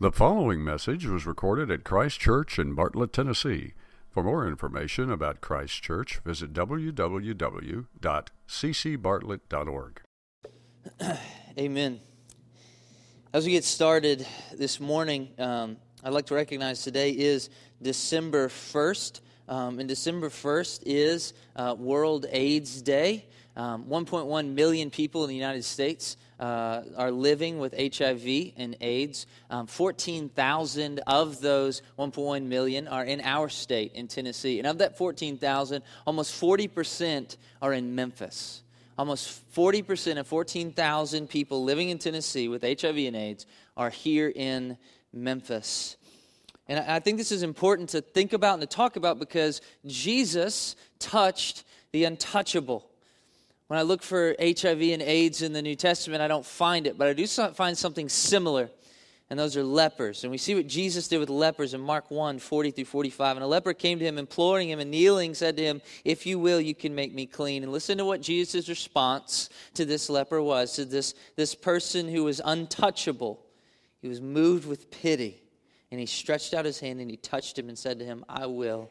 The following message was recorded at Christ Church in Bartlett, Tennessee. For more information about Christ Church, visit www.ccbartlett.org. Amen. As we get started this morning, um, I'd like to recognize today is December 1st. Um, and December 1st is uh, World AIDS Day. Um, 1.1 million people in the United States uh, are living with HIV and AIDS. Um, 14,000 of those 1.1 million are in our state, in Tennessee. And of that 14,000, almost 40% are in Memphis. Almost 40% of 14,000 people living in Tennessee with HIV and AIDS are here in Memphis. And I think this is important to think about and to talk about because Jesus touched the untouchable. When I look for HIV and AIDS in the New Testament, I don't find it, but I do find something similar, and those are lepers. And we see what Jesus did with lepers in Mark 1 40 through 45. And a leper came to him, imploring him, and kneeling, said to him, If you will, you can make me clean. And listen to what Jesus' response to this leper was to this, this person who was untouchable. He was moved with pity, and he stretched out his hand and he touched him and said to him, I will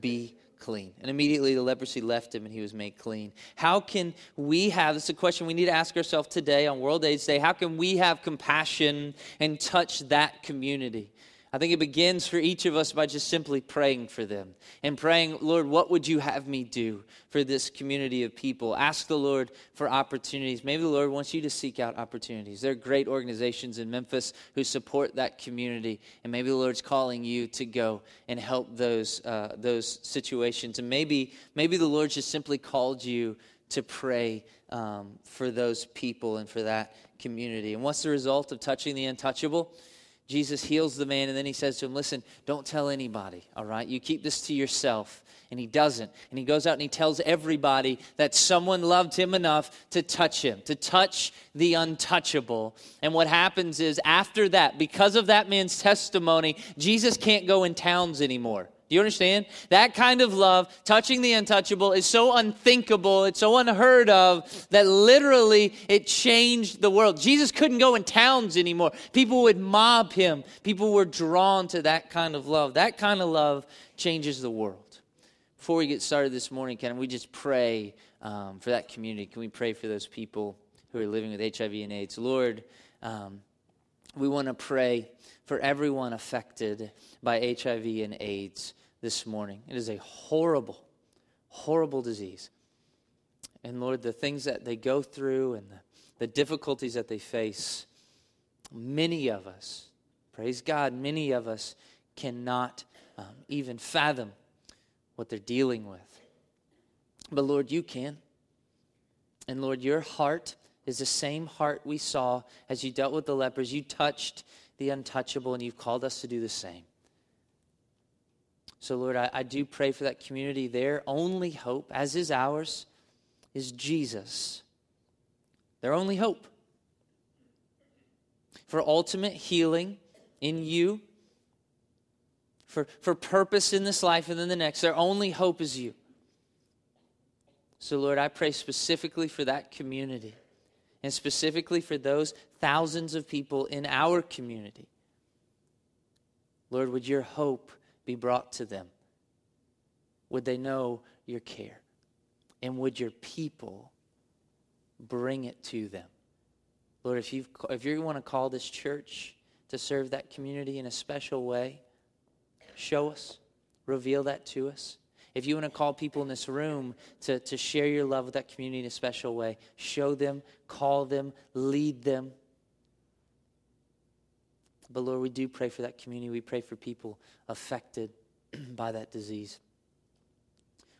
be clean. And immediately the leprosy left him and he was made clean. How can we have, this is a question we need to ask ourselves today on World AIDS Day, how can we have compassion and touch that community? I think it begins for each of us by just simply praying for them and praying, Lord, what would you have me do for this community of people? Ask the Lord for opportunities. Maybe the Lord wants you to seek out opportunities. There are great organizations in Memphis who support that community, and maybe the Lord's calling you to go and help those, uh, those situations. And maybe, maybe the Lord just simply called you to pray um, for those people and for that community. And what's the result of touching the untouchable? Jesus heals the man, and then he says to him, Listen, don't tell anybody, all right? You keep this to yourself. And he doesn't. And he goes out and he tells everybody that someone loved him enough to touch him, to touch the untouchable. And what happens is, after that, because of that man's testimony, Jesus can't go in towns anymore. Do you understand? That kind of love, touching the untouchable, is so unthinkable, it's so unheard of that literally it changed the world. Jesus couldn't go in towns anymore. People would mob him. People were drawn to that kind of love. That kind of love changes the world. Before we get started this morning, can we just pray um, for that community? Can we pray for those people who are living with HIV and AIDS? Lord, um, we want to pray for everyone affected by HIV and AIDS this morning. It is a horrible, horrible disease. And Lord, the things that they go through and the, the difficulties that they face, many of us, praise God, many of us cannot um, even fathom what they're dealing with. But Lord, you can. And Lord, your heart is the same heart we saw as you dealt with the lepers. You touched the untouchable, and you've called us to do the same. So, Lord, I, I do pray for that community. Their only hope, as is ours, is Jesus. Their only hope for ultimate healing in you, for, for purpose in this life and then the next. Their only hope is you. So, Lord, I pray specifically for that community and specifically for those thousands of people in our community. Lord, would your hope be brought to them? Would they know your care? And would your people bring it to them? Lord, if, you if you want to call this church to serve that community in a special way, show us, reveal that to us. If you want to call people in this room to, to share your love with that community in a special way, show them, call them, lead them. But Lord, we do pray for that community. We pray for people affected by that disease.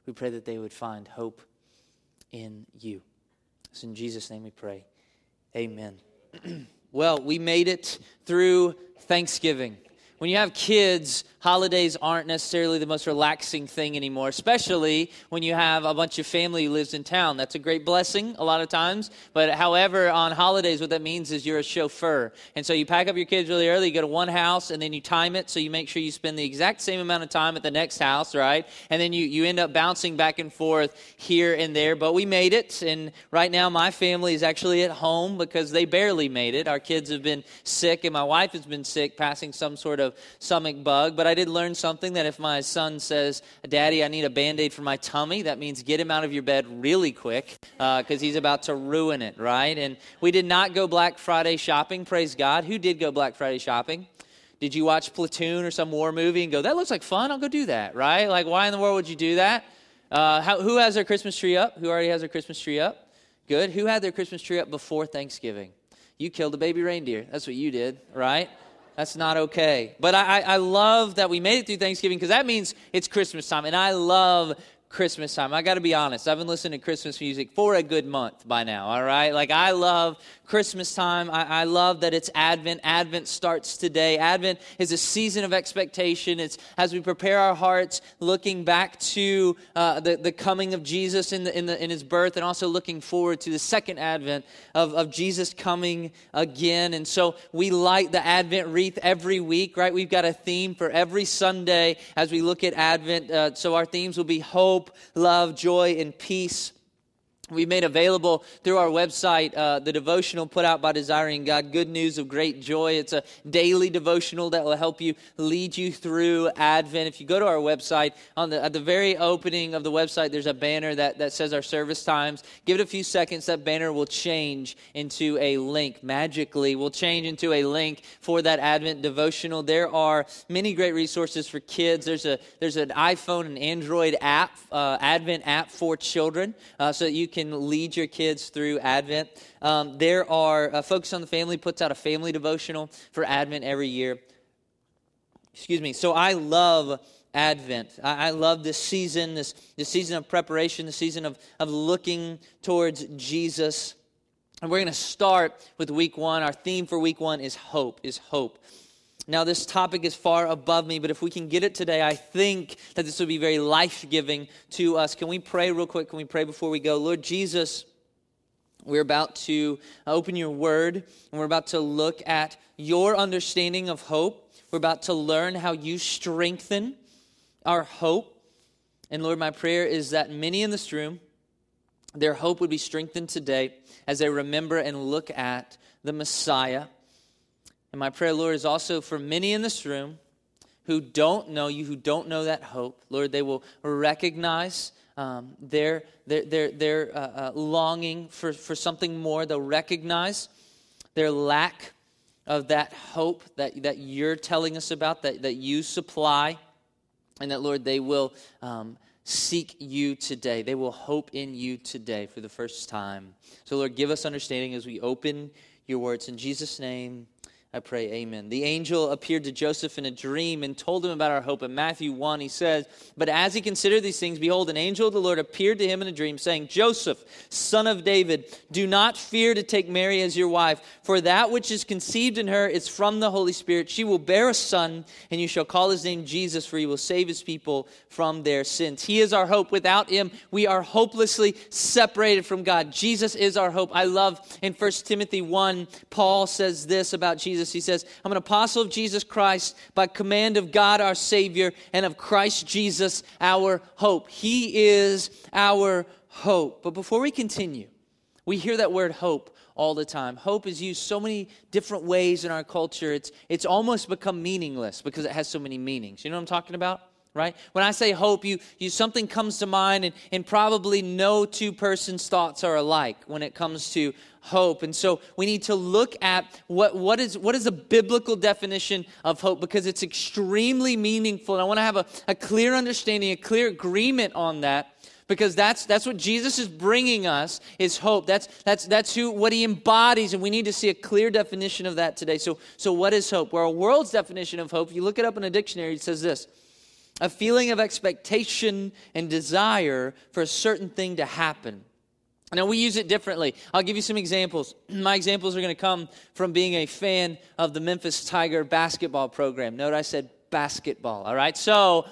We pray that they would find hope in you. It's in Jesus' name we pray. Amen. well, we made it through Thanksgiving. When you have kids, holidays aren't necessarily the most relaxing thing anymore, especially when you have a bunch of family who lives in town. That's a great blessing a lot of times. But however, on holidays, what that means is you're a chauffeur. And so you pack up your kids really early, you go to one house, and then you time it so you make sure you spend the exact same amount of time at the next house, right? And then you, you end up bouncing back and forth here and there. But we made it. And right now, my family is actually at home because they barely made it. Our kids have been sick, and my wife has been sick, passing some sort of stomach bug. But I did learn something that if my son says, Daddy, I need a band aid for my tummy, that means get him out of your bed really quick because uh, he's about to ruin it, right? And we did not go Black Friday shopping, praise God. Who did go Black Friday shopping? Did you watch Platoon or some war movie and go, that looks like fun? I'll go do that, right? Like, why in the world would you do that? Uh, how, who has their Christmas tree up? Who already has their Christmas tree up? Good. Who had their Christmas tree up before Thanksgiving? You killed a baby reindeer. That's what you did, right? That's not okay. But I, I love that we made it through Thanksgiving because that means it's Christmas time. And I love Christmas time. I got to be honest. I've been listening to Christmas music for a good month by now, all right? Like, I love Christmas time. I, I, love that it's Advent. Advent starts today. Advent is a season of expectation. It's as we prepare our hearts, looking back to uh, the, the coming of Jesus in, the, in, the, in his birth, and also looking forward to the second Advent of, of Jesus coming again. And so we light the Advent wreath every week, right? We've got a theme for every Sunday as we look at Advent. Uh, so our themes will be hope, love, joy, and peace we made available through our website uh, the devotional put out by Desiring God, Good News of Great Joy. It's a daily devotional that will help you lead you through Advent. If you go to our website, on the, at the very opening of the website, there's a banner that, that says our service times. Give it a few seconds, that banner will change into a link. Magically, will change into a link for that Advent devotional. There are many great resources for kids. There's, a, there's an iPhone and Android app, uh, Advent app for children, uh, so that you can lead your kids through Advent. Um, there are, uh, Focus on the Family puts out a family devotional for Advent every year. Excuse me. So I love Advent. I, I love this season, this, this season of preparation, the season of, of looking towards Jesus. And we're going to start with week one. Our theme for week one is hope, is hope. Now, this topic is far above me, but if we can get it today, I think that this will be very life giving to us. Can we pray real quick? Can we pray before we go? Lord Jesus, we're about to uh, open your word, and we're about to look at your understanding of hope. We're about to learn how you strengthen our hope. And Lord, my prayer is that many in this room, their hope would be strengthened today as they remember and look at the Messiah and my prayer, Lord, is also for many in this room who don't know you, who don't know that hope. Lord, they will recognize um, their, their, their, their uh, uh, longing for, for something more. They'll recognize their lack of that hope that, that you're telling us about, that, that you supply. And that, Lord, they will um, seek you today. They will hope in you today for the first time. So, Lord, give us understanding as we open your words. In Jesus' name, I pray, Amen. The angel appeared to Joseph in a dream and told him about our hope. In Matthew 1, he says, But as he considered these things, behold, an angel of the Lord appeared to him in a dream, saying, Joseph, son of David, do not fear to take Mary as your wife, for that which is conceived in her is from the Holy Spirit. She will bear a son, and you shall call his name Jesus, for he will save his people from their sins. He is our hope. Without him, we are hopelessly separated from God. Jesus is our hope. I love in 1 Timothy 1, Paul says this about Jesus. Jesus. He says, I'm an apostle of Jesus Christ by command of God our Savior and of Christ Jesus our hope. He is our hope. But before we continue, we hear that word hope all the time. Hope is used so many different ways in our culture. It's, it's almost become meaningless because it has so many meanings. You know what I'm talking about? Right? When I say hope, you, you something comes to mind, and, and probably no two persons' thoughts are alike when it comes to hope. And so we need to look at what, what, is, what is a biblical definition of hope because it's extremely meaningful. And I want to have a, a clear understanding, a clear agreement on that because that's that's what Jesus is bringing us is hope. That's that's that's who what he embodies, and we need to see a clear definition of that today. So so what is hope? Well, our world's definition of hope, if you look it up in a dictionary, it says this: a feeling of expectation and desire for a certain thing to happen. Now, we use it differently. I'll give you some examples. My examples are going to come from being a fan of the Memphis Tiger basketball program. Note I said basketball, all right? So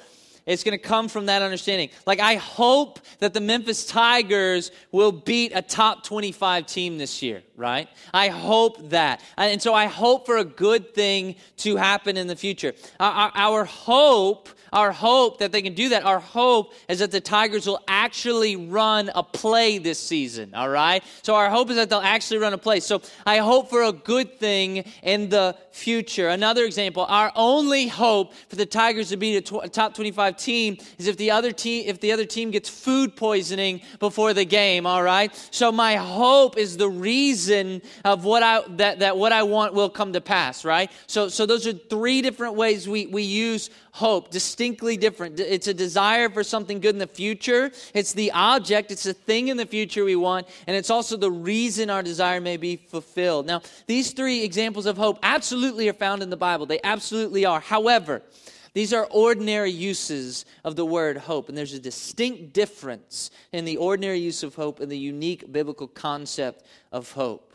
it's going to come from that understanding. Like, I hope that the Memphis Tigers will beat a top 25 team this year, right? I hope that. And so I hope for a good thing to happen in the future. Our, our hope our hope that they can do that, our hope is that the Tigers will actually run a play this season, all right? So our hope is that they'll actually run a play. So I hope for a good thing in the future. Another example, our only hope for the Tigers to be a, top 25 team is if the other team if the other team gets food poisoning before the game, all right? So my hope is the reason of what I that, that what I want will come to pass, right? So so those are three different ways we, we use hope, distinctly different. It's a desire for something good in the future. It's the object, it's the thing in the future we want, and it's also the reason our desire may be fulfilled. Now, these three examples of hope absolutely are found in the Bible. They absolutely are. However, these are ordinary uses of the word hope, and there's a distinct difference in the ordinary use of hope and the unique biblical concept of hope.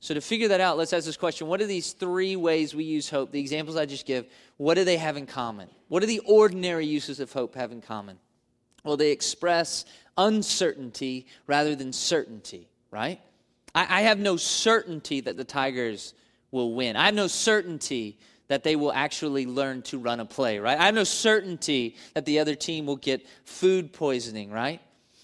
So, to figure that out, let's ask this question What are these three ways we use hope? The examples I just give, what do they have in common? What do the ordinary uses of hope have in common? Well, they express uncertainty rather than certainty, right? I, I have no certainty that the Tigers will win. I have no certainty that they will actually learn to run a play, right? I have no certainty that the other team will get food poisoning, right?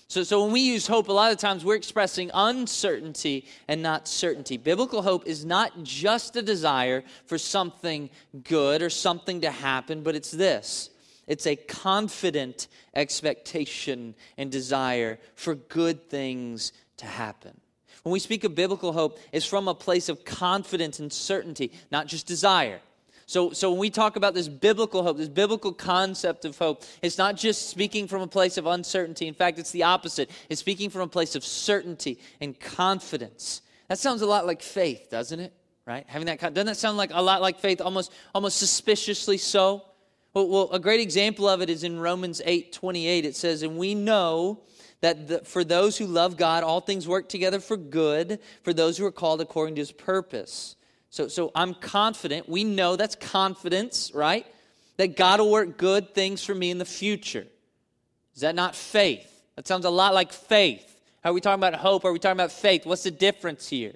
So, so when we use hope, a lot of times we're expressing uncertainty and not certainty. Biblical hope is not just a desire for something good or something to happen, but it's this it's a confident expectation and desire for good things to happen. When we speak of biblical hope, it's from a place of confidence and certainty, not just desire. So, so when we talk about this biblical hope, this biblical concept of hope, it's not just speaking from a place of uncertainty. In fact, it's the opposite. It's speaking from a place of certainty and confidence. That sounds a lot like faith, doesn't it? Right? Having that doesn't that sound like a lot like faith, almost almost suspiciously so? Well, well a great example of it is in Romans 8 28. It says, And we know that the, for those who love God, all things work together for good, for those who are called according to his purpose. So, so I'm confident. We know that's confidence, right? That God will work good things for me in the future. Is that not faith? That sounds a lot like faith. Are we talking about hope? Are we talking about faith? What's the difference here?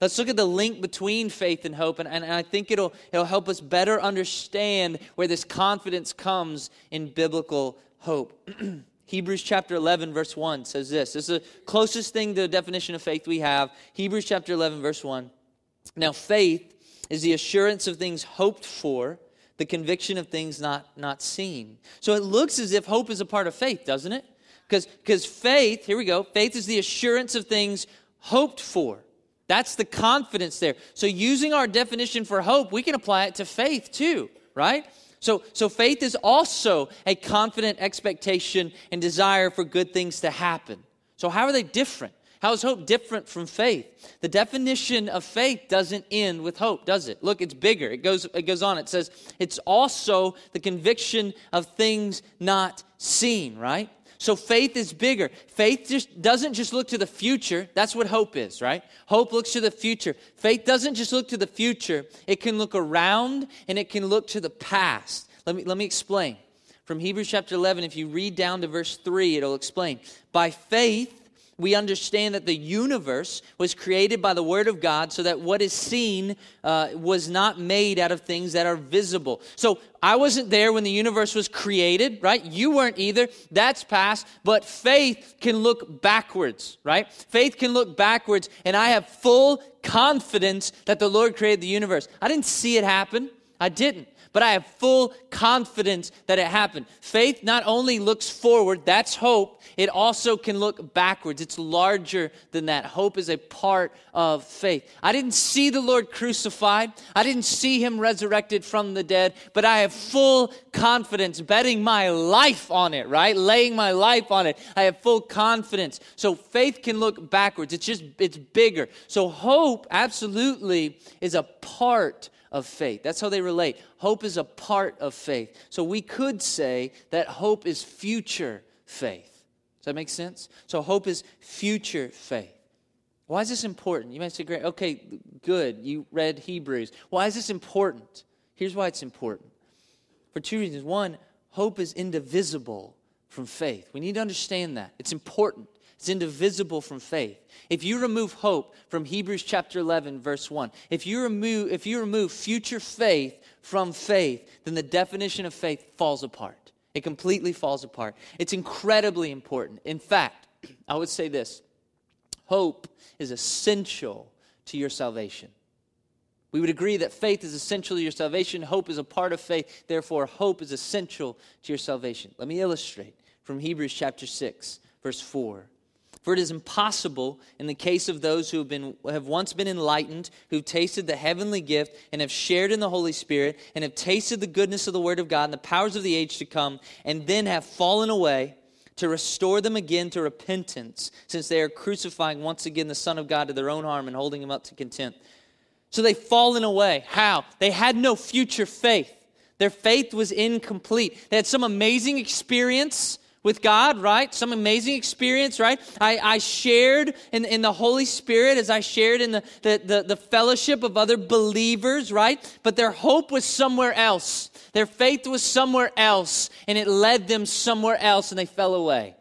Let's look at the link between faith and hope, and, and I think it'll, it'll help us better understand where this confidence comes in biblical hope. Hebrews chapter 11, verse 1 says this. This is the closest thing to the definition of faith we have. Hebrews chapter 11, verse 1. Now, faith is the assurance of things hoped for, the conviction of things not, not seen. So it looks as if hope is a part of faith, doesn't it? Because faith, here we go, faith is the assurance of things hoped for. That's the confidence there. So using our definition for hope, we can apply it to faith too, right? So, so faith is also a confident expectation and desire for good things to happen. So how are they different? How is hope different from faith? The definition of faith doesn't end with hope, does it? Look, it's bigger. It goes, it goes on. It says it's also the conviction of things not seen, right? So faith is bigger. Faith just doesn't just look to the future. That's what hope is, right? Hope looks to the future. Faith doesn't just look to the future. It can look around and it can look to the past. Let me let me explain. From Hebrews chapter 11, if you read down to verse 3, it'll explain. By faith we understand that the universe was created by the Word of God so that what is seen uh, was not made out of things that are visible. So I wasn't there when the universe was created, right? You weren't either. That's past. But faith can look backwards, right? Faith can look backwards, and I have full confidence that the Lord created the universe. I didn't see it happen, I didn't but I have full confidence that it happened. Faith not only looks forward, that's hope, it also can look backwards. It's larger than that. Hope is a part of faith. I didn't see the Lord crucified, I didn't see him resurrected from the dead, but I have full confidence, betting my life on it, right? Laying my life on it. I have full confidence. So faith can look backwards. It's just, it's bigger. So hope absolutely is a part of faith. That's how they relate. Hope is a part of faith. So we could say that hope is future faith. Does that make sense? So hope is future faith. Why is this important? You might say, great, okay, good. You read Hebrews. Why is this important? Here's why it's important. for two reasons. One, hope is indivisible from faith. We need to understand that. It's important. It's indivisible from faith. If you remove hope from Hebrews chapter 11 verse 1, if you remove if you remove future faith from faith, then the definition of faith falls apart. It completely falls apart. It's incredibly important. In fact, I would say this. Hope is essential to your salvation. We would agree that faith is essential to your salvation. Hope is a part of faith. Therefore, hope is essential to your salvation. Let me illustrate from Hebrews chapter 6, verse 4. For it is impossible in the case of those who have, been, have once been enlightened, who've tasted the heavenly gift, and have shared in the Holy Spirit, and have tasted the goodness of the Word of God and the powers of the age to come, and then have fallen away, to restore them again to repentance, since they are crucifying once again the Son of God to their own harm and holding him up to contempt. So they've fallen away. How? They had no future faith. Their faith was incomplete. They had some amazing experience with God, right? Some amazing experience, right? I, I shared in, in the Holy Spirit as I shared in the, the, the, the fellowship of other believers, right? But their hope was somewhere else. Their faith was somewhere else, and it led them somewhere else, and they fell away.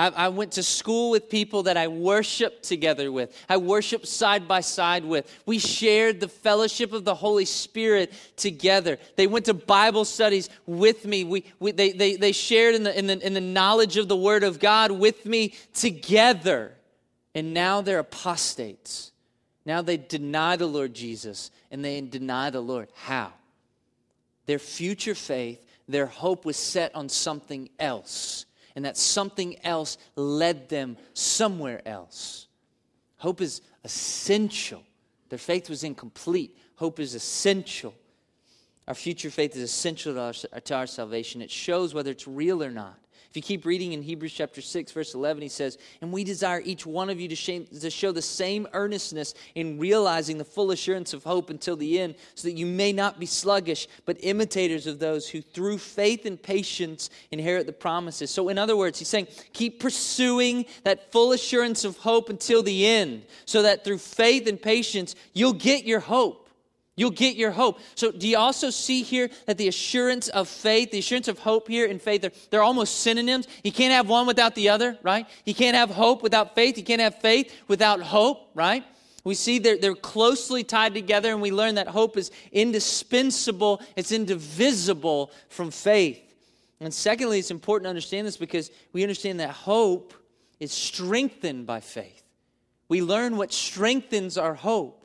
I, I went to school with people that I worshiped together with. I worshiped side by side with. We shared the fellowship of the Holy Spirit together. They went to Bible studies with me. We, we, they, they, they shared in the, in, the, in the knowledge of the Word of God with me together. And now they're apostates. Now they deny the Lord Jesus and they deny the Lord. How? Their future faith, their hope was set on something else and that something else led them somewhere else. Hope is essential. Their faith was incomplete. Hope is essential. Our future faith is essential to our, to our salvation. It shows whether it's real or not. If you keep reading in Hebrews chapter 6, verse 11, he says, And we desire each one of you to, shame, to show the same earnestness in realizing the full assurance of hope until the end, so that you may not be sluggish, but imitators of those who through faith and patience inherit the promises. So, in other words, he's saying, keep pursuing that full assurance of hope until the end, so that through faith and patience, you'll get your hope. You'll get your hope. So, do you also see here that the assurance of faith, the assurance of hope here in faith, they're, they're almost synonyms? You can't have one without the other, right? You can't have hope without faith. You can't have faith without hope, right? We see they're, they're closely tied together, and we learn that hope is indispensable, it's indivisible from faith. And secondly, it's important to understand this because we understand that hope is strengthened by faith. We learn what strengthens our hope.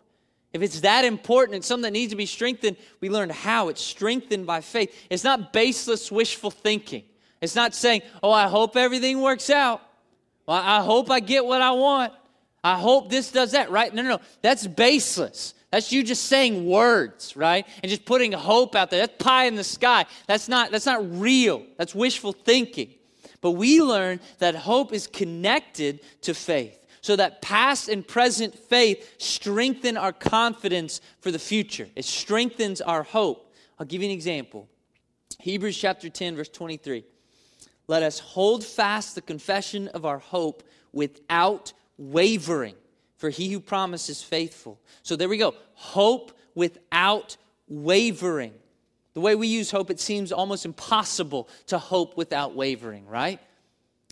If it's that important, it's something that needs to be strengthened, we learned how. It's strengthened by faith. It's not baseless wishful thinking. It's not saying, oh, I hope everything works out. Well, I hope I get what I want. I hope this does that, right? No, no, no. That's baseless. That's you just saying words, right? And just putting hope out there. That's pie in the sky. That's not, that's not real. That's wishful thinking. But we learn that hope is connected to faith so that past and present faith strengthen our confidence for the future. It strengthens our hope. I'll give you an example. Hebrews chapter 10, verse 23. Let us hold fast the confession of our hope without wavering, for he who promises faithful. So there we go. Hope without wavering. The way we use hope, it seems almost impossible to hope without wavering, right?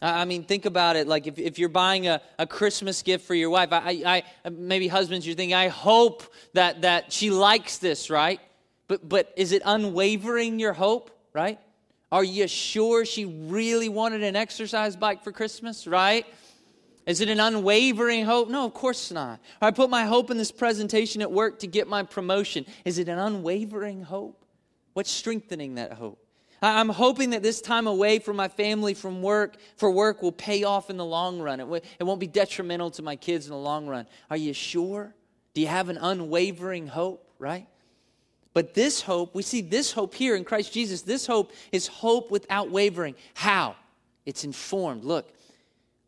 I mean, think about it. Like if, if you're buying a, a Christmas gift for your wife, I, I, maybe husbands, you're thinking, I hope that, that she likes this, right? But, but is it unwavering, your hope, right? Are you sure she really wanted an exercise bike for Christmas, right? Is it an unwavering hope? No, of course not. I put my hope in this presentation at work to get my promotion. Is it an unwavering hope? What's strengthening that hope? I'm hoping that this time away from my family from work for work will pay off in the long run. It, w- it won't be detrimental to my kids in the long run. Are you sure? Do you have an unwavering hope, right? But this hope, we see this hope here in Christ Jesus. This hope is hope without wavering. How? It's informed. Look,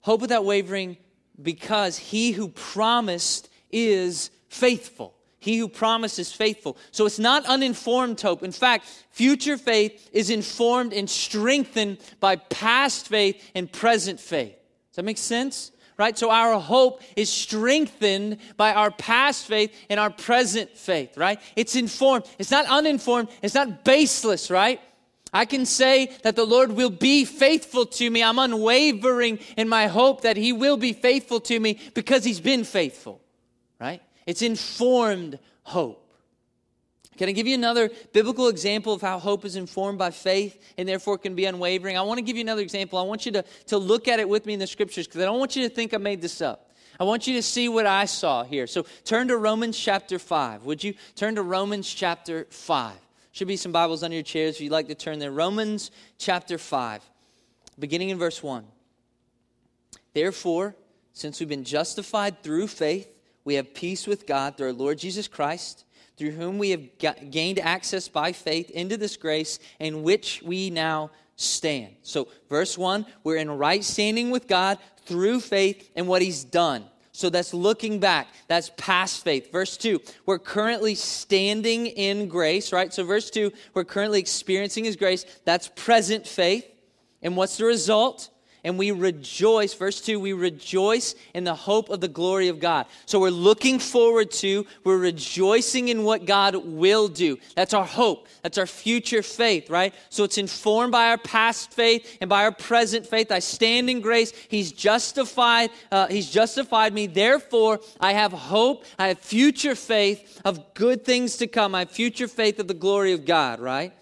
hope without wavering because he who promised is faithful. He who promises faithful. So it's not uninformed hope. In fact, future faith is informed and strengthened by past faith and present faith. Does that make sense? Right? So our hope is strengthened by our past faith and our present faith, right? It's informed. It's not uninformed. It's not baseless, right? I can say that the Lord will be faithful to me. I'm unwavering in my hope that He will be faithful to me because He's been faithful, right? It's informed hope. Can I give you another biblical example of how hope is informed by faith and therefore can be unwavering? I want to give you another example. I want you to, to look at it with me in the scriptures because I don't want you to think I made this up. I want you to see what I saw here. So turn to Romans chapter 5. Would you turn to Romans chapter 5? Should be some Bibles on your chairs if you'd like to turn there. Romans chapter 5, beginning in verse 1. Therefore, since we've been justified through faith, we have peace with God through our Lord Jesus Christ, through whom we have gained access by faith into this grace in which we now stand. So, verse 1, we're in right standing with God through faith and what He's done. So that's looking back. That's past faith. Verse 2, we're currently standing in grace, right? So, verse 2, we're currently experiencing His grace. That's present faith. And what's the result? And we rejoice. Verse 2 we rejoice in the hope of the glory of God. So we're looking forward to, we're rejoicing in what God will do. That's our hope. That's our future faith, right? So it's informed by our past faith and by our present faith. I stand in grace. He's justified. Uh, he's justified me. Therefore, I have hope. I have future faith of good things to come. I have future faith of the glory of God, right?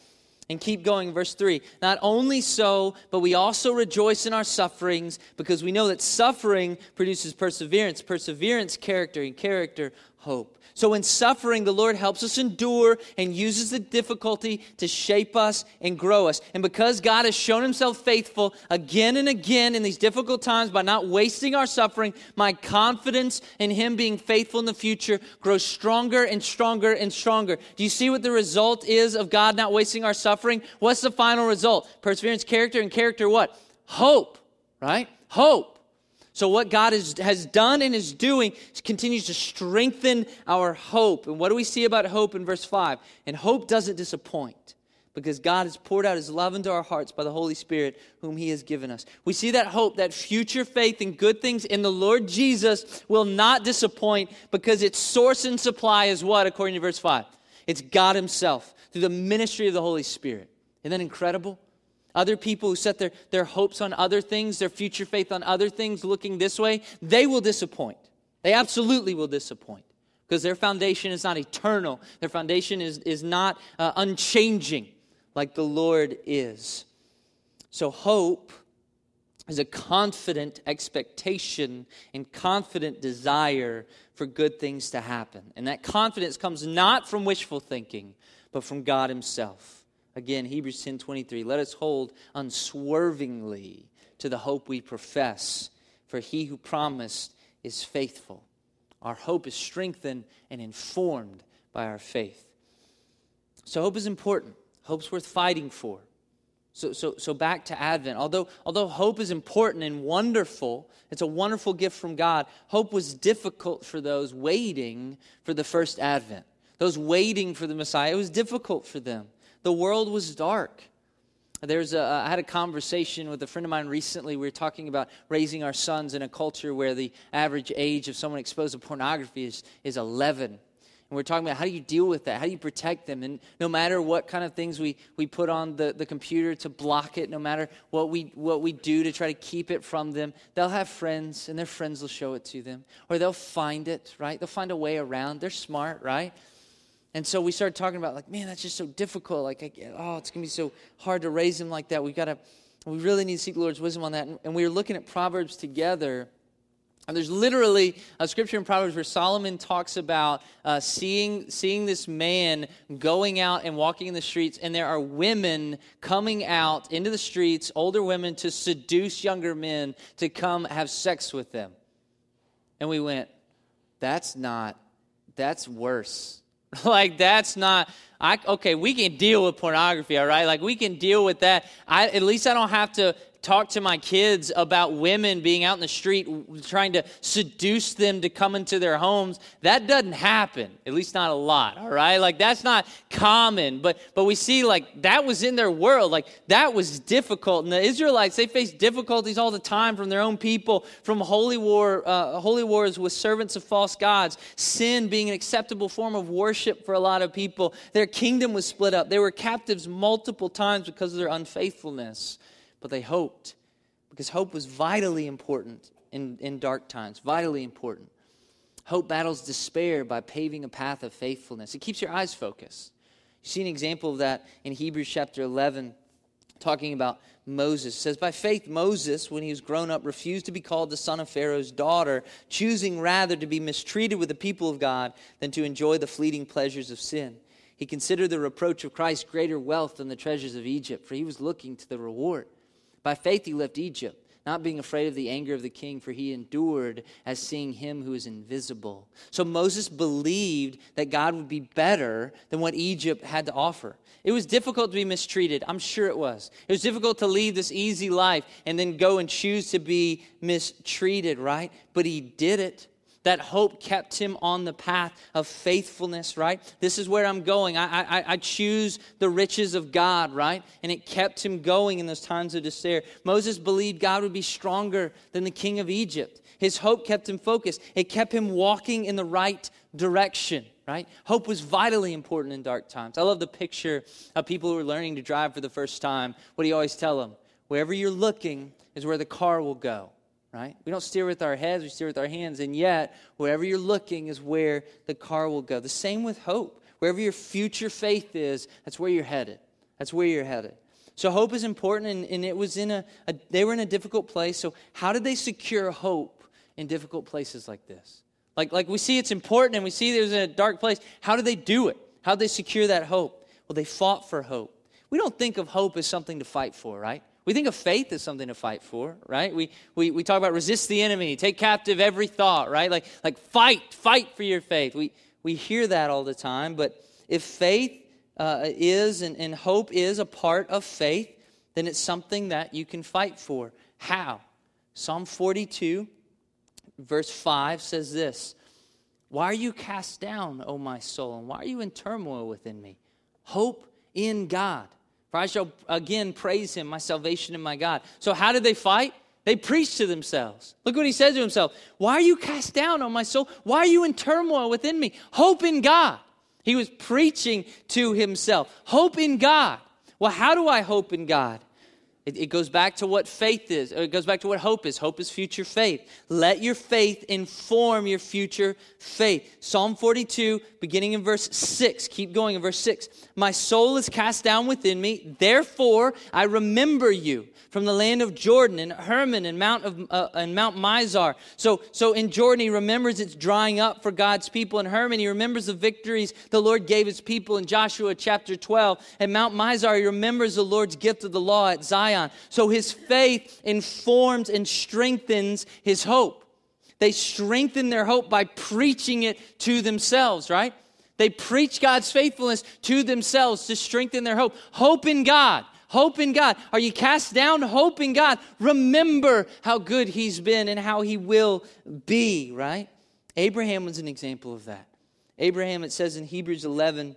And keep going, verse 3. Not only so, but we also rejoice in our sufferings because we know that suffering produces perseverance, perseverance, character, and character, hope. So in suffering, the Lord helps us endure and uses the difficulty to shape us and grow us. And because God has shown himself faithful again and again in these difficult times by not wasting our suffering, my confidence in him being faithful in the future grows stronger and stronger and stronger. Do you see what the result is of God not wasting our suffering? What's the final result? Perseverance, character, and character what? Hope, right? Hope. So, what God is, has done and is doing continues to strengthen our hope. And what do we see about hope in verse 5? And hope doesn't disappoint because God has poured out his love into our hearts by the Holy Spirit, whom he has given us. We see that hope, that future faith in good things in the Lord Jesus will not disappoint because its source and supply is what, according to verse 5? It's God himself through the ministry of the Holy Spirit. Isn't that incredible? Other people who set their, their hopes on other things, their future faith on other things, looking this way, they will disappoint. They absolutely will disappoint because their foundation is not eternal. Their foundation is, is not uh, unchanging like the Lord is. So, hope is a confident expectation and confident desire for good things to happen. And that confidence comes not from wishful thinking, but from God Himself. Again, Hebrews 10:23, let us hold unswervingly to the hope we profess, for he who promised is faithful. Our hope is strengthened and informed by our faith. So hope is important. Hope's worth fighting for. So, so, so back to Advent. Although, although hope is important and wonderful, it's a wonderful gift from God, hope was difficult for those waiting for the first Advent. Those waiting for the Messiah, it was difficult for them the world was dark. There's a, uh, I had a conversation with a friend of mine recently. We were talking about raising our sons in a culture where the average age of someone exposed to pornography is, is 11. And we're talking about how do you deal with that? How do you protect them? And no matter what kind of things we, we put on the, the computer to block it, no matter what we, what we do to try to keep it from them, they'll have friends and their friends will show it to them. Or they'll find it, right? They'll find a way around. They're smart, right? And so we started talking about, like, man, that's just so difficult. Like, I, oh, it's to be so hard to raise him like that. We've got to, we really need to seek the Lord's wisdom on that. And, and we were looking at Proverbs together. And there's literally a scripture in Proverbs where Solomon talks about uh, seeing, seeing this man going out and walking in the streets, and there are women coming out into the streets, older women, to seduce younger men to come have sex with them. And we went, that's not, that's worse. like that's not I okay, we can deal with pornography, all right? Like we can deal with that. I at least I don't have to talk to my kids about women being out in the street trying to seduce them to come into their homes. That doesn't happen, at least not a lot, all right? Like that's not common, but but we see like that was in their world. Like that was difficult. And the Israelites, they faced difficulties all the time from their own people, from holy war, uh, holy wars with servants of false gods, sin being an acceptable form of worship for a lot of people. Their kingdom was split up. They were captives multiple times because of their unfaithfulness but they hoped because hope was vitally important in, in dark times, vitally important. Hope battles despair by paving a path of faithfulness. It keeps your eyes focused. You see an example of that in Hebrews chapter 11, talking about Moses. It says, By faith, Moses, when he was grown up, refused to be called the son of Pharaoh's daughter, choosing rather to be mistreated with the people of God than to enjoy the fleeting pleasures of sin. He considered the reproach of Christ greater wealth than the treasures of Egypt, for he was looking to the reward. By faith he left Egypt, not being afraid of the anger of the king, for he endured as seeing him who is invisible. So Moses believed that God would be better than what Egypt had to offer. It was difficult to be mistreated. I'm sure it was. It was difficult to lead this easy life and then go and choose to be mistreated, right? But he did it. That hope kept him on the path of faithfulness, right? This is where I'm going. I, I, I choose the riches of God, right? And it kept him going in those times of despair. Moses believed God would be stronger than the king of Egypt. His hope kept him focused, it kept him walking in the right direction right? Hope was vitally important in dark times. I love the picture of people who are learning to drive for the first time. What do you always tell them? Wherever you're looking is where the car will go right? We don't steer with our heads, we steer with our hands. And yet, wherever you're looking is where the car will go. The same with hope. Wherever your future faith is, that's where you're headed. That's where you're headed. So hope is important, and, and it was in a, a, they were in a difficult place. So how did they secure hope in difficult places like this? Like, like we see it's important, and we see there's a dark place. How did they do it? How did they secure that hope? Well, they fought for hope. We don't think of hope as something to fight for, right? We think of faith as something to fight for, right? We, we, we talk about resist the enemy, take captive every thought, right? Like, like fight, fight for your faith. We, we hear that all the time, but if faith uh, is and, and hope is a part of faith, then it's something that you can fight for. How? Psalm 42, verse 5 says this Why are you cast down, O my soul, and why are you in turmoil within me? Hope in God for I shall again praise him, my salvation and my God. So, how did they fight? They preached to themselves. Look what he said to himself Why are you cast down on my soul? Why are you in turmoil within me? Hope in God. He was preaching to himself. Hope in God. Well, how do I hope in God? It, it, goes back to what faith is. It goes back to what hope is. Hope is future faith. Let your faith inform your future faith. Psalm 42, beginning in verse 6. Keep going in verse 6. My soul is cast down within me. Therefore, I remember you from the land of Jordan and Hermon and Mount of uh, and Mount Mizar. So, so in Jordan, he remembers it's drying up for God's people. In Hermon, he remembers the victories the Lord gave his people in Joshua chapter 12. At Mount Mizar, he remembers the Lord's gift of the law at Zion. So his faith informs and strengthens his hope. They strengthen their hope by preaching it to themselves, right? They preach God's faithfulness to themselves to strengthen their hope. Hope in God. Hope in God. Are you cast down? Hope in God. Remember how good He's been and how He will be, right? Abraham was an example of that. Abraham, it says in Hebrews 11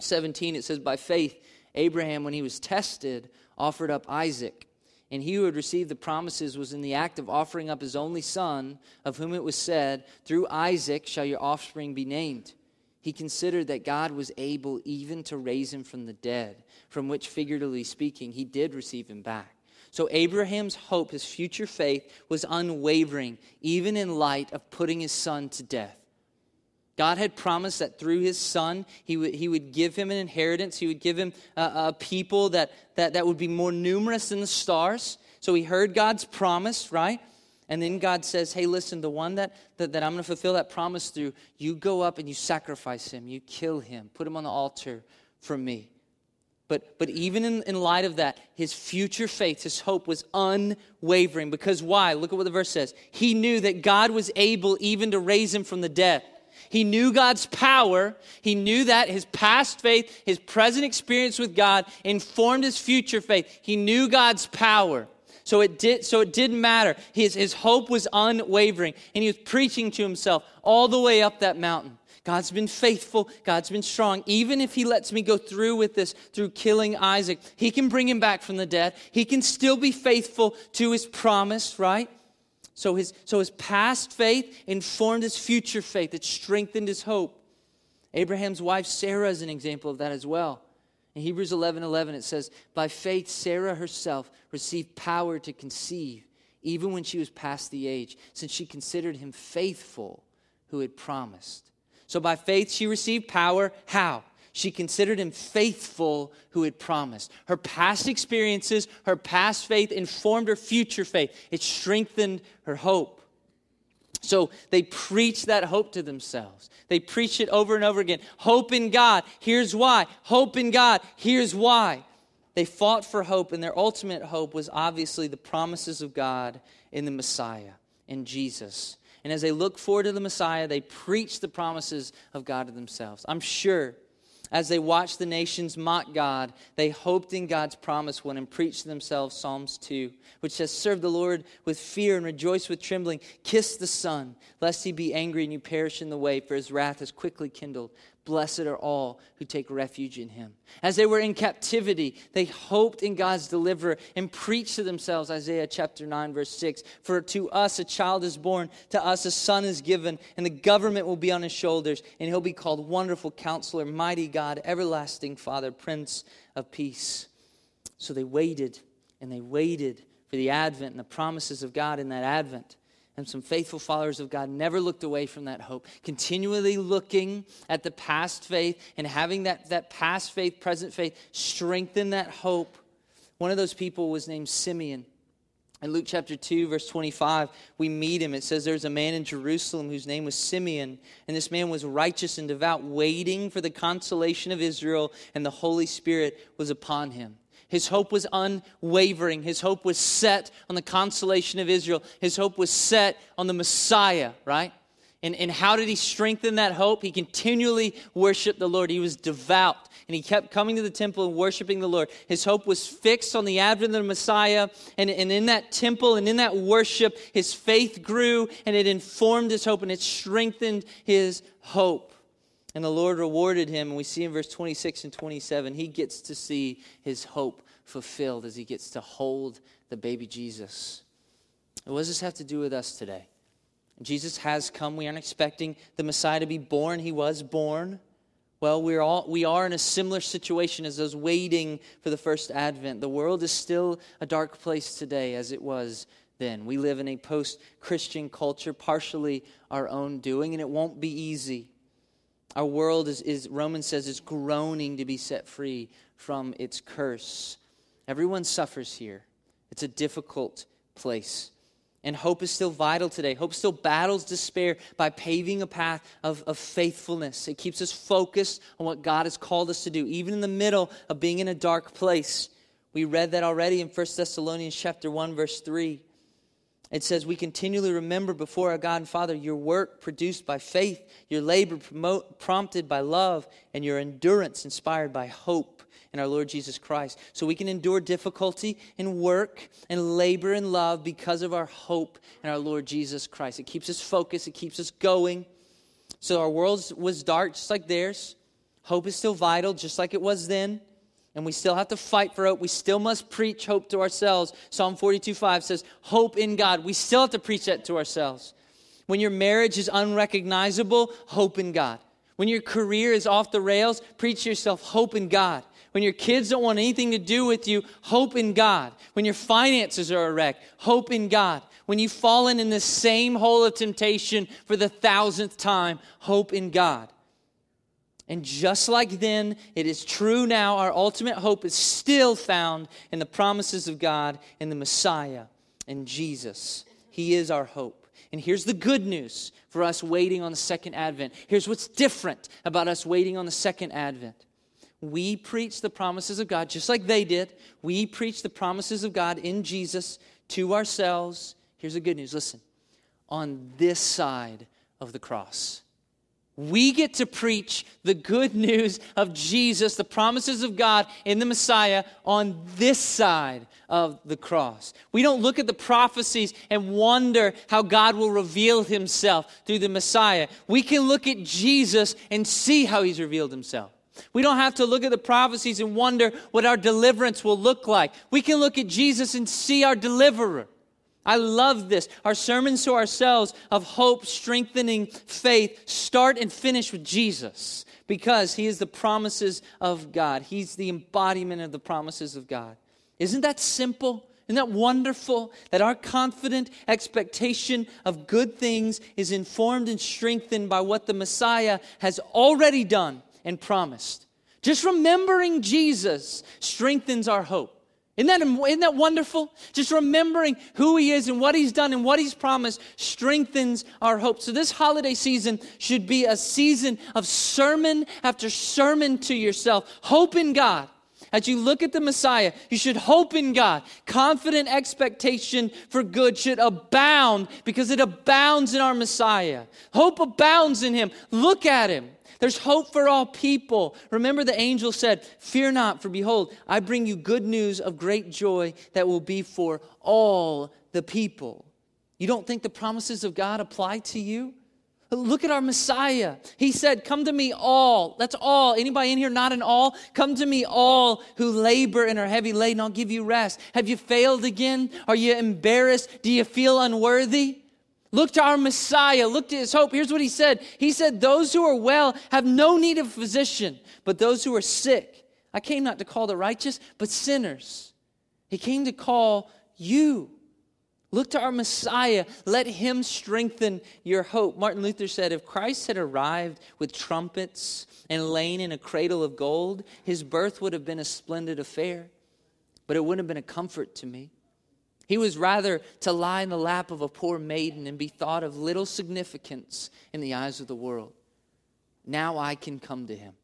17, it says, By faith, Abraham, when he was tested, offered up Isaac. And he who had received the promises was in the act of offering up his only son, of whom it was said, Through Isaac shall your offspring be named. He considered that God was able even to raise him from the dead from which, figuratively speaking, he did receive him back. So Abraham's hope, his future faith, was unwavering, even in light of putting his son to death. God had promised that through his son, he would, he would give him an inheritance. He would give him a, a people that, that, that would be more numerous than the stars. So he heard God's promise, right? And then God says, Hey, listen, the one that, that, that I'm going to fulfill that promise through, you go up and you sacrifice him, you kill him, put him on the altar for me. But, but even in, in light of that, his future faith, his hope was unwavering. Because why? Look at what the verse says. He knew that God was able even to raise him from the dead. He knew God's power. He knew that his past faith, his present experience with God informed his future faith. He knew God's power. So it did so it didn't matter. His, his hope was unwavering. And he was preaching to himself all the way up that mountain. God's been faithful. God's been strong. Even if he lets me go through with this, through killing Isaac, he can bring him back from the dead. He can still be faithful to his promise, right? So his, so his past faith informed his future faith. It strengthened his hope. Abraham's wife Sarah is an example of that as well. In Hebrews 11 11, it says, By faith, Sarah herself received power to conceive, even when she was past the age, since she considered him faithful who had promised. So by faith, she received power. How? She considered him faithful who had promised. Her past experiences, her past faith informed her future faith. It strengthened her hope. So they preach that hope to themselves. They preach it over and over again. Hope in God. Here's why. Hope in God. Here's why. They fought for hope, and their ultimate hope was obviously the promises of God in the Messiah, in Jesus. And as they look forward to the Messiah, they preach the promises of God to themselves. I'm sure as they watched the nations mock God, they hoped in God's promise one and preached to themselves Psalms 2, which says, Serve the Lord with fear and rejoice with trembling. Kiss the Son, lest he be angry and you perish in the way, for his wrath is quickly kindled. Blessed are all who take refuge in him. As they were in captivity, they hoped in God's deliverer and preached to themselves Isaiah chapter 9, verse 6 For to us a child is born, to us a son is given, and the government will be on his shoulders, and he'll be called Wonderful Counselor, Mighty God, Everlasting Father, Prince of Peace. So they waited and they waited for the advent and the promises of God in that advent and some faithful followers of God never looked away from that hope, continually looking at the past faith and having that, that past faith, present faith strengthen that hope. One of those people was named Simeon. In Luke chapter 2, verse 25, we meet him. It says there's a man in Jerusalem whose name was Simeon, and this man was righteous and devout, waiting for the consolation of Israel, and the Holy Spirit was upon him. His hope was unwavering. His hope was set on the consolation of Israel. His hope was set on the Messiah, right? And, and how did he strengthen that hope? He continually worshiped the Lord. He was devout and he kept coming to the temple and worshiping the Lord. His hope was fixed on the advent of the Messiah. And, and in that temple and in that worship, his faith grew and it informed his hope and it strengthened his hope. And the Lord rewarded him. And we see in verse 26 and 27, he gets to see his hope fulfilled as he gets to hold the baby Jesus. what does this have to do with us today? Jesus has come. We aren't expecting the Messiah to be born. He was born. Well, we're all, we are in a similar situation as those waiting for the first advent. The world is still a dark place today as it was then. We live in a post Christian culture, partially our own doing, and it won't be easy. Our world is, is, Romans says, is groaning to be set free from its curse. Everyone suffers here. It's a difficult place. And hope is still vital today. Hope still battles despair by paving a path of, of faithfulness. It keeps us focused on what God has called us to do, even in the middle of being in a dark place. We read that already in 1 Thessalonians chapter 1, verse 3. It says, We continually remember before our God and Father your work produced by faith, your labor promote, prompted by love, and your endurance inspired by hope in our Lord Jesus Christ. So we can endure difficulty and work and labor and love because of our hope in our Lord Jesus Christ. It keeps us focused, it keeps us going. So our world was dark just like theirs. Hope is still vital just like it was then. And we still have to fight for hope. We still must preach hope to ourselves. Psalm 42 5 says, Hope in God. We still have to preach that to ourselves. When your marriage is unrecognizable, hope in God. When your career is off the rails, preach yourself hope in God. When your kids don't want anything to do with you, hope in God. When your finances are a wreck, hope in God. When you've fallen in the same hole of temptation for the thousandth time, hope in God. And just like then, it is true now. Our ultimate hope is still found in the promises of God in the Messiah in Jesus. He is our hope. And here's the good news for us waiting on the second advent. Here's what's different about us waiting on the second advent we preach the promises of God just like they did. We preach the promises of God in Jesus to ourselves. Here's the good news listen, on this side of the cross. We get to preach the good news of Jesus, the promises of God in the Messiah on this side of the cross. We don't look at the prophecies and wonder how God will reveal himself through the Messiah. We can look at Jesus and see how he's revealed himself. We don't have to look at the prophecies and wonder what our deliverance will look like. We can look at Jesus and see our deliverer. I love this. Our sermons to ourselves of hope, strengthening faith start and finish with Jesus because he is the promises of God. He's the embodiment of the promises of God. Isn't that simple? Isn't that wonderful that our confident expectation of good things is informed and strengthened by what the Messiah has already done and promised? Just remembering Jesus strengthens our hope. Isn't that, isn't that wonderful? Just remembering who He is and what He's done and what He's promised strengthens our hope. So, this holiday season should be a season of sermon after sermon to yourself. Hope in God. As you look at the Messiah, you should hope in God. Confident expectation for good should abound because it abounds in our Messiah. Hope abounds in Him. Look at Him. There's hope for all people. Remember, the angel said, Fear not, for behold, I bring you good news of great joy that will be for all the people. You don't think the promises of God apply to you? Look at our Messiah. He said, Come to me all. That's all. Anybody in here not an all? Come to me all who labor and are heavy laden. I'll give you rest. Have you failed again? Are you embarrassed? Do you feel unworthy? Look to our Messiah. Look to his hope. Here's what he said He said, Those who are well have no need of a physician, but those who are sick. I came not to call the righteous, but sinners. He came to call you. Look to our Messiah. Let him strengthen your hope. Martin Luther said, If Christ had arrived with trumpets and lain in a cradle of gold, his birth would have been a splendid affair, but it wouldn't have been a comfort to me. He was rather to lie in the lap of a poor maiden and be thought of little significance in the eyes of the world. Now I can come to him.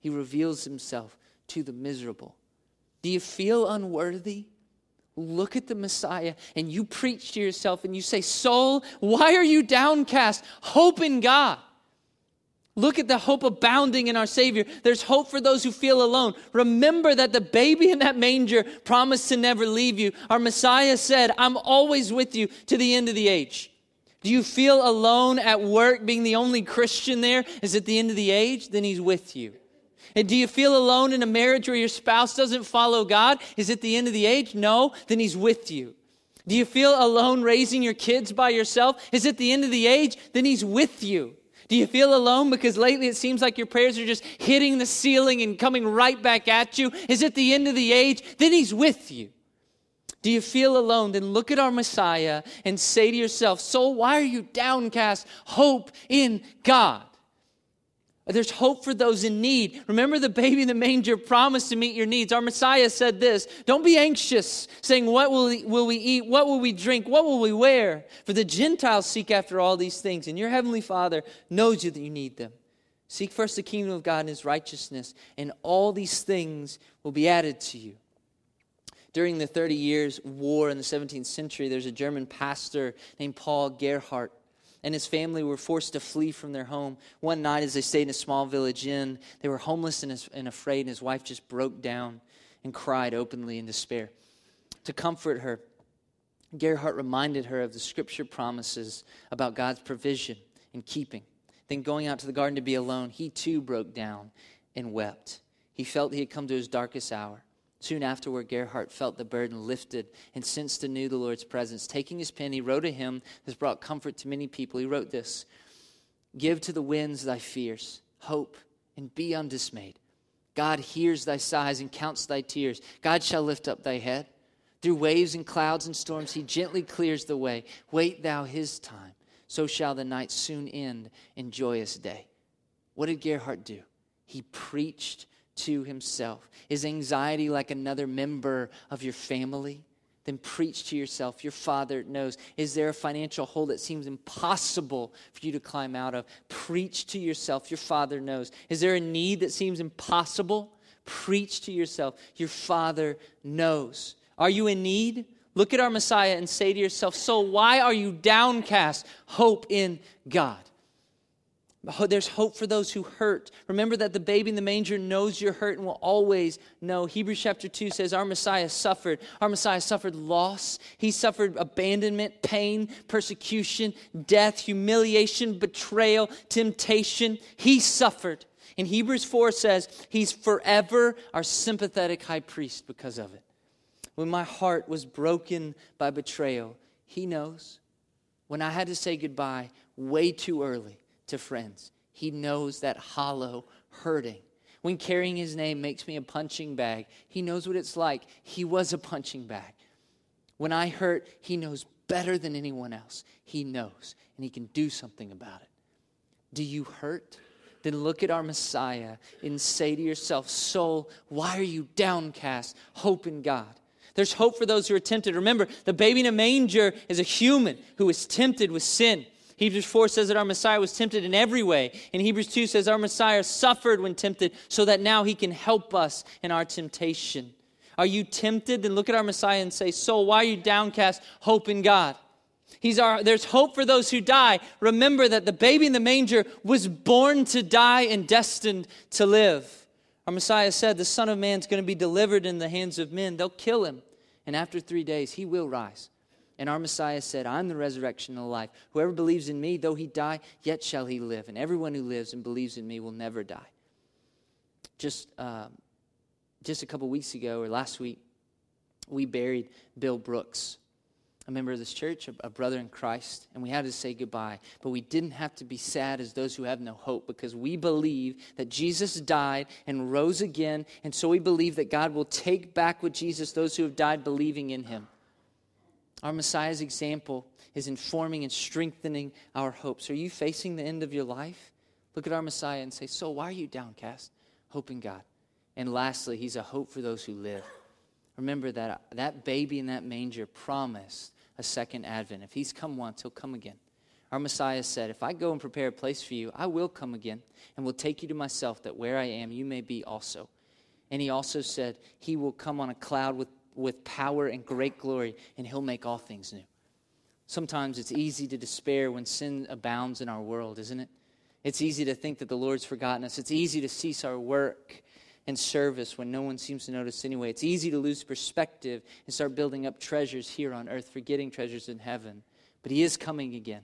He reveals himself to the miserable. Do you feel unworthy? Look at the Messiah and you preach to yourself and you say, Soul, why are you downcast? Hope in God. Look at the hope abounding in our Savior. There's hope for those who feel alone. Remember that the baby in that manger promised to never leave you. Our Messiah said, I'm always with you to the end of the age. Do you feel alone at work being the only Christian there? Is at the end of the age? Then He's with you. And do you feel alone in a marriage where your spouse doesn't follow God? Is it the end of the age? No, then He's with you. Do you feel alone raising your kids by yourself? Is it the end of the age? Then He's with you. Do you feel alone because lately it seems like your prayers are just hitting the ceiling and coming right back at you? Is it the end of the age? Then He's with you. Do you feel alone? Then look at our Messiah and say to yourself, Soul, why are you downcast? Hope in God. There's hope for those in need. Remember the baby in the manger promised to meet your needs. Our Messiah said this Don't be anxious, saying, What will we, will we eat? What will we drink? What will we wear? For the Gentiles seek after all these things, and your heavenly Father knows you that you need them. Seek first the kingdom of God and his righteousness, and all these things will be added to you. During the 30 years war in the 17th century, there's a German pastor named Paul Gerhardt and his family were forced to flee from their home. One night, as they stayed in a small village inn, they were homeless and, and afraid, and his wife just broke down and cried openly in despair. To comfort her, Gerhardt reminded her of the scripture promises about God's provision and keeping. Then, going out to the garden to be alone, he too broke down and wept. He felt he had come to his darkest hour. Soon afterward, Gerhardt felt the burden lifted and sensed anew the Lord's presence. Taking his pen, he wrote a hymn that's brought comfort to many people. He wrote this Give to the winds thy fears, hope, and be undismayed. God hears thy sighs and counts thy tears. God shall lift up thy head. Through waves and clouds and storms, he gently clears the way. Wait thou his time. So shall the night soon end in joyous day. What did Gerhardt do? He preached to himself? Is anxiety like another member of your family? Then preach to yourself. Your father knows. Is there a financial hole that seems impossible for you to climb out of? Preach to yourself. Your father knows. Is there a need that seems impossible? Preach to yourself. Your father knows. Are you in need? Look at our Messiah and say to yourself, So why are you downcast? Hope in God. There's hope for those who hurt. Remember that the baby in the manger knows you're hurt and will always know. Hebrews chapter 2 says, Our Messiah suffered. Our Messiah suffered loss. He suffered abandonment, pain, persecution, death, humiliation, betrayal, temptation. He suffered. And Hebrews 4 says, He's forever our sympathetic high priest because of it. When my heart was broken by betrayal, He knows. When I had to say goodbye way too early, to friends. He knows that hollow hurting. When carrying his name makes me a punching bag, he knows what it's like. He was a punching bag. When I hurt, he knows better than anyone else. He knows, and he can do something about it. Do you hurt? Then look at our Messiah and say to yourself, Soul, why are you downcast? Hope in God. There's hope for those who are tempted. Remember, the baby in a manger is a human who is tempted with sin. Hebrews 4 says that our Messiah was tempted in every way. And Hebrews 2 says our Messiah suffered when tempted so that now he can help us in our temptation. Are you tempted? Then look at our Messiah and say, Soul, why are you downcast? Hope in God. He's our, there's hope for those who die. Remember that the baby in the manger was born to die and destined to live. Our Messiah said, The Son of Man's going to be delivered in the hands of men. They'll kill him. And after three days, he will rise. And our Messiah said, I'm the resurrection and the life. Whoever believes in me, though he die, yet shall he live. And everyone who lives and believes in me will never die. Just, uh, just a couple weeks ago, or last week, we buried Bill Brooks, a member of this church, a, a brother in Christ, and we had to say goodbye. But we didn't have to be sad as those who have no hope because we believe that Jesus died and rose again. And so we believe that God will take back with Jesus those who have died believing in him. Our Messiah's example is informing and strengthening our hopes. Are you facing the end of your life? Look at our Messiah and say, So, why are you downcast? Hope in God. And lastly, he's a hope for those who live. Remember that that baby in that manger promised a second advent. If he's come once, he'll come again. Our Messiah said, If I go and prepare a place for you, I will come again and will take you to myself, that where I am, you may be also. And he also said, He will come on a cloud with with power and great glory, and he'll make all things new. Sometimes it's easy to despair when sin abounds in our world, isn't it? It's easy to think that the Lord's forgotten us. It's easy to cease our work and service when no one seems to notice anyway. It's easy to lose perspective and start building up treasures here on earth, forgetting treasures in heaven. But He is coming again.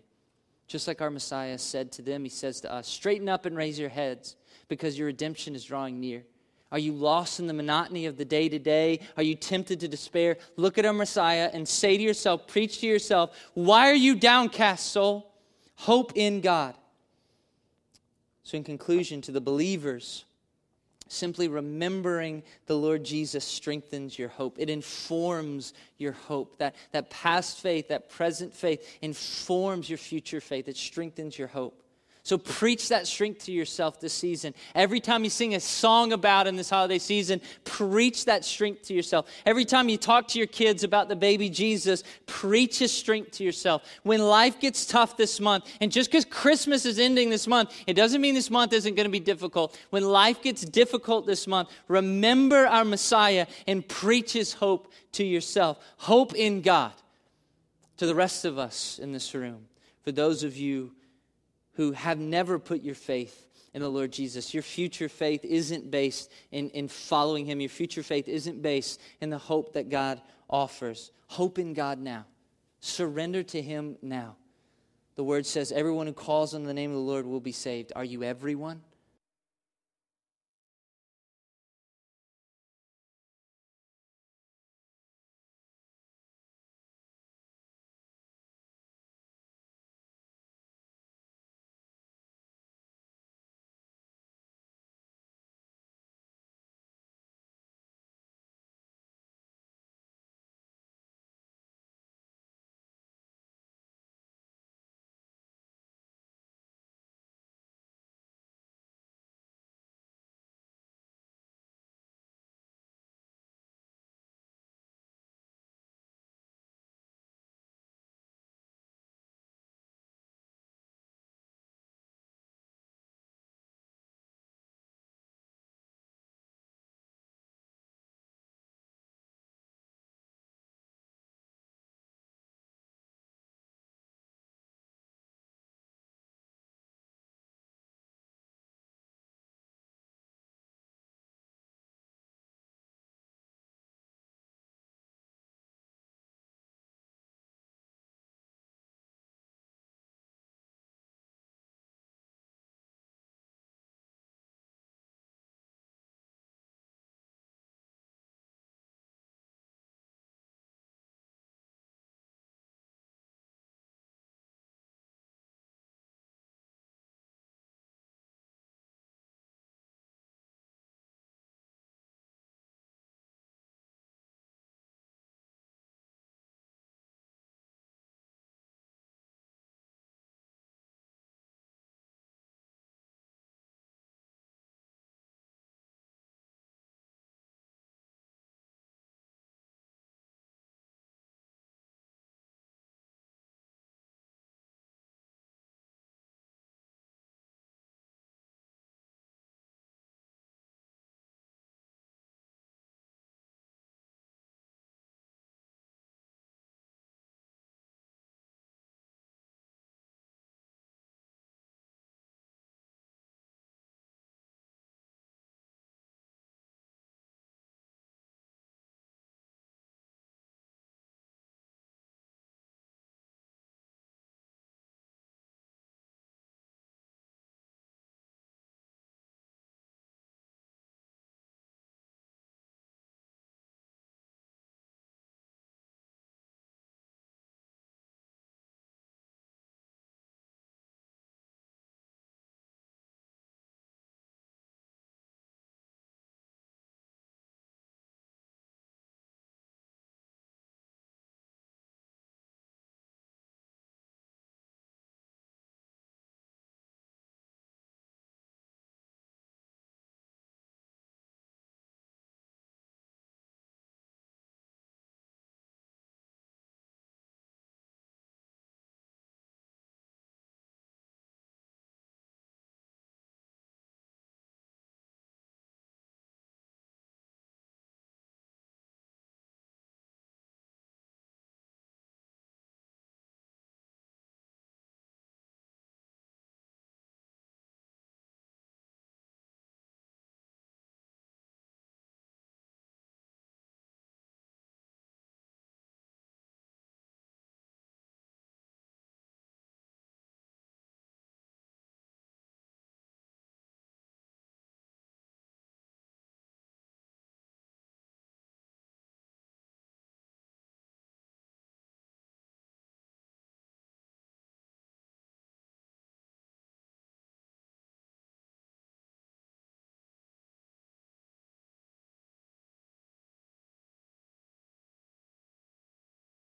Just like our Messiah said to them, He says to us, Straighten up and raise your heads because your redemption is drawing near. Are you lost in the monotony of the day to day? Are you tempted to despair? Look at our Messiah and say to yourself, preach to yourself, why are you downcast, soul? Hope in God. So, in conclusion, to the believers, simply remembering the Lord Jesus strengthens your hope. It informs your hope. That, that past faith, that present faith informs your future faith. It strengthens your hope. So preach that strength to yourself this season. Every time you sing a song about in this holiday season, preach that strength to yourself. Every time you talk to your kids about the baby Jesus, preach his strength to yourself. When life gets tough this month, and just because Christmas is ending this month, it doesn't mean this month isn't going to be difficult. When life gets difficult this month, remember our Messiah and preach his hope to yourself. Hope in God. To the rest of us in this room, for those of you who have never put your faith in the Lord Jesus. Your future faith isn't based in, in following Him, your future faith isn't based in the hope that God offers. Hope in God now. Surrender to Him now. The word says, Everyone who calls on the name of the Lord will be saved. Are you everyone?